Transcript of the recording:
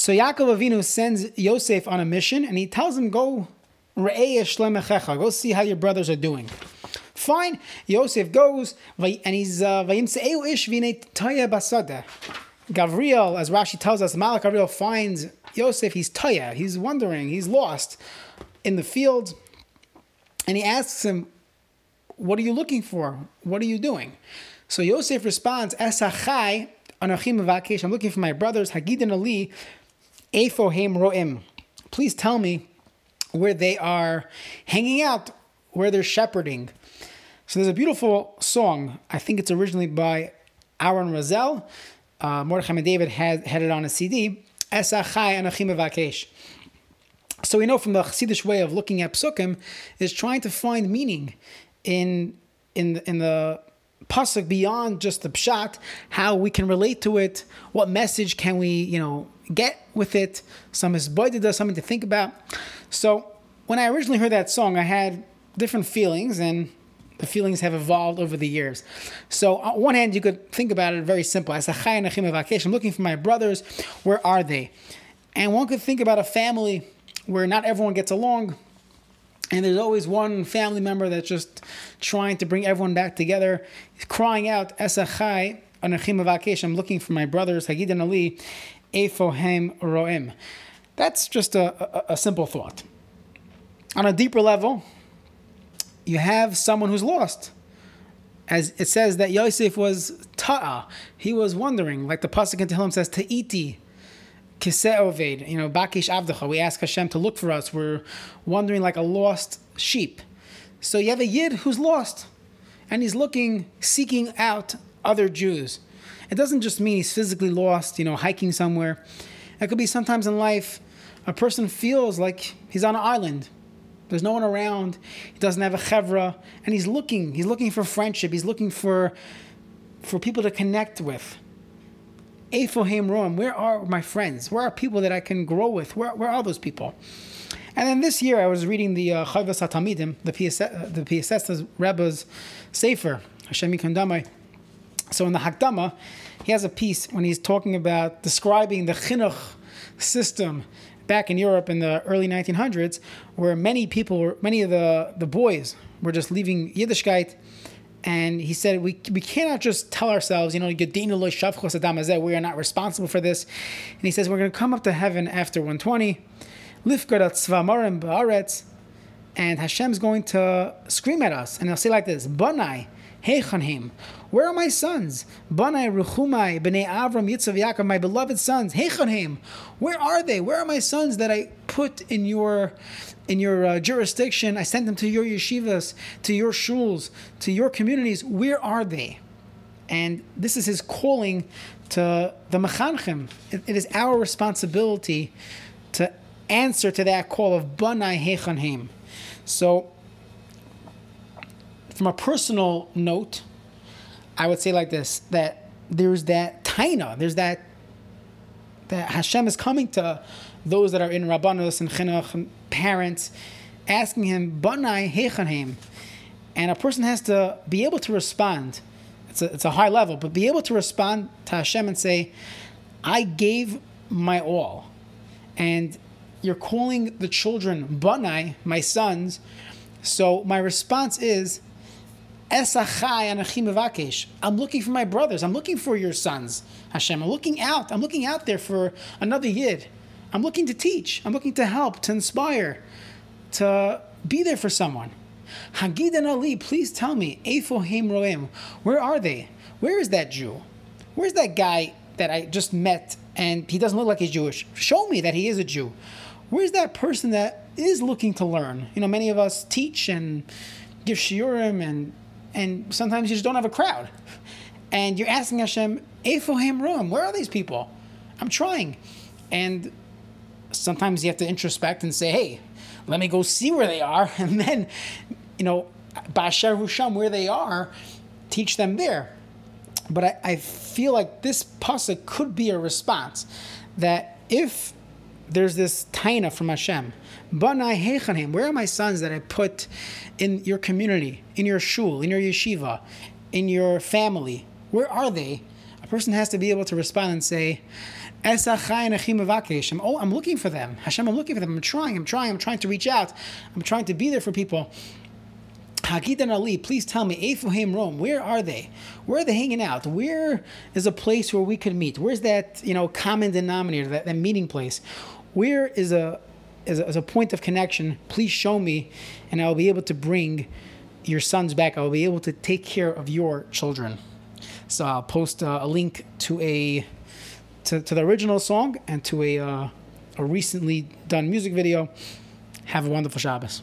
So Yaakov Avinu sends Yosef on a mission, and he tells him, "Go, go see how your brothers are doing." Fine, Yosef goes, and he's uh, Gavriel, as Rashi tells us, Malach Gavriel finds Yosef. He's taya, he's wondering, he's lost in the field, and he asks him, "What are you looking for? What are you doing?" So Yosef responds, "Esachai. I'm looking for my brothers. Hagidin ali, efohem roim. Please tell me where they are hanging out, where they're shepherding." So there's a beautiful song. I think it's originally by Aaron Razel. Uh, Mordechai Ben David had, had it on a CD. Esachai anachim. So we know from the Chassidish way of looking at psukim is trying to find meaning in in in the pasuk beyond just the pshat, how we can relate to it, what message can we you know get with it. Some is does something to think about. So when I originally heard that song, I had different feelings and. The feelings have evolved over the years. So, on one hand, you could think about it very simple. As I'm looking for my brothers. Where are they? And one could think about a family where not everyone gets along. And there's always one family member that's just trying to bring everyone back together, crying out, Esachai, Anachim Avakesh, I'm looking for my brothers, Hagid and Ali, Efohem Roem. That's just a, a, a simple thought. On a deeper level, you have someone who's lost. As it says that Yosef was ta'a, he was wondering, like the pasuk in Tehillim says, ta'iti, Kiseh you know, Bakish Avdacha. We ask Hashem to look for us. We're wandering like a lost sheep. So you have a Yid who's lost, and he's looking, seeking out other Jews. It doesn't just mean he's physically lost, you know, hiking somewhere. It could be sometimes in life, a person feels like he's on an island. There's no one around. He doesn't have a chevra, and he's looking. He's looking for friendship. He's looking for for people to connect with. Efohim Roam, where are my friends? Where are people that I can grow with? Where, where are those people? And then this year I was reading the uh, Chovas HaTalmidim, the PSS, the PSS Rebbe's Sefer, Hashem. So in the Hakdama, he has a piece when he's talking about describing the chinuch system back in Europe in the early 1900s, where many people, were, many of the, the boys were just leaving Yiddishkeit and he said we we cannot just tell ourselves, you know, we are not responsible for this. And he says we're going to come up to heaven after 120, and Hashem's going to scream at us, and he'll say like this, Banai, where are my sons? Banai, Ruchumai, Bnei Avram, Yitzchak, Yaakov, my beloved sons, Heichanhim, where are they? Where are my sons that I put in your in your uh, jurisdiction. I sent them to your yeshivas, to your shuls, to your communities. Where are they? And this is his calling to the mechanchim. it, it is our responsibility to answer to that call of banai hechanhim. So, from a personal note, I would say like this: that there's that taina, there's that that Hashem is coming to those that are in Rabbanos and Chinuch and parents, asking him, Banai Hechanhem. And a person has to be able to respond. It's a, it's a high level, but be able to respond to Hashem and say, I gave my all. And you're calling the children Banai, my sons. So my response is, I'm looking for my brothers. I'm looking for your sons, Hashem. I'm looking out. I'm looking out there for another Yid. I'm looking to teach. I'm looking to help, to inspire, to be there for someone. Hagid and Ali, please tell me, Efohim Roem, where are they? Where is that Jew? Where's that guy that I just met and he doesn't look like he's Jewish? Show me that he is a Jew. Where's that person that is looking to learn? You know, many of us teach and give shiurim and and sometimes you just don't have a crowd. And you're asking Hashem, Efohim Roem, where are these people? I'm trying. And sometimes you have to introspect and say, hey, let me go see where they are. And then, you know, Basher Husham, where they are, teach them there. But I, I feel like this pasuk could be a response that if there's this taina from Hashem, where are my sons that I put in your community, in your shul, in your yeshiva, in your family? Where are they? A person has to be able to respond and say, oh, I'm looking for them. Hashem, I'm looking for them. I'm trying, I'm trying, I'm trying to reach out. I'm trying to be there for people. Hagidan Ali, please tell me, Efohim Roem, where are they? Where are they hanging out? Where is a place where we could meet? Where's that, you know, common denominator, that, that meeting place? Where is a, is a, a point of connection? Please show me, and I'll be able to bring your sons back. I'll be able to take care of your children. So I'll post uh, a link to a to, to the original song and to a uh, a recently done music video. Have a wonderful Shabbos.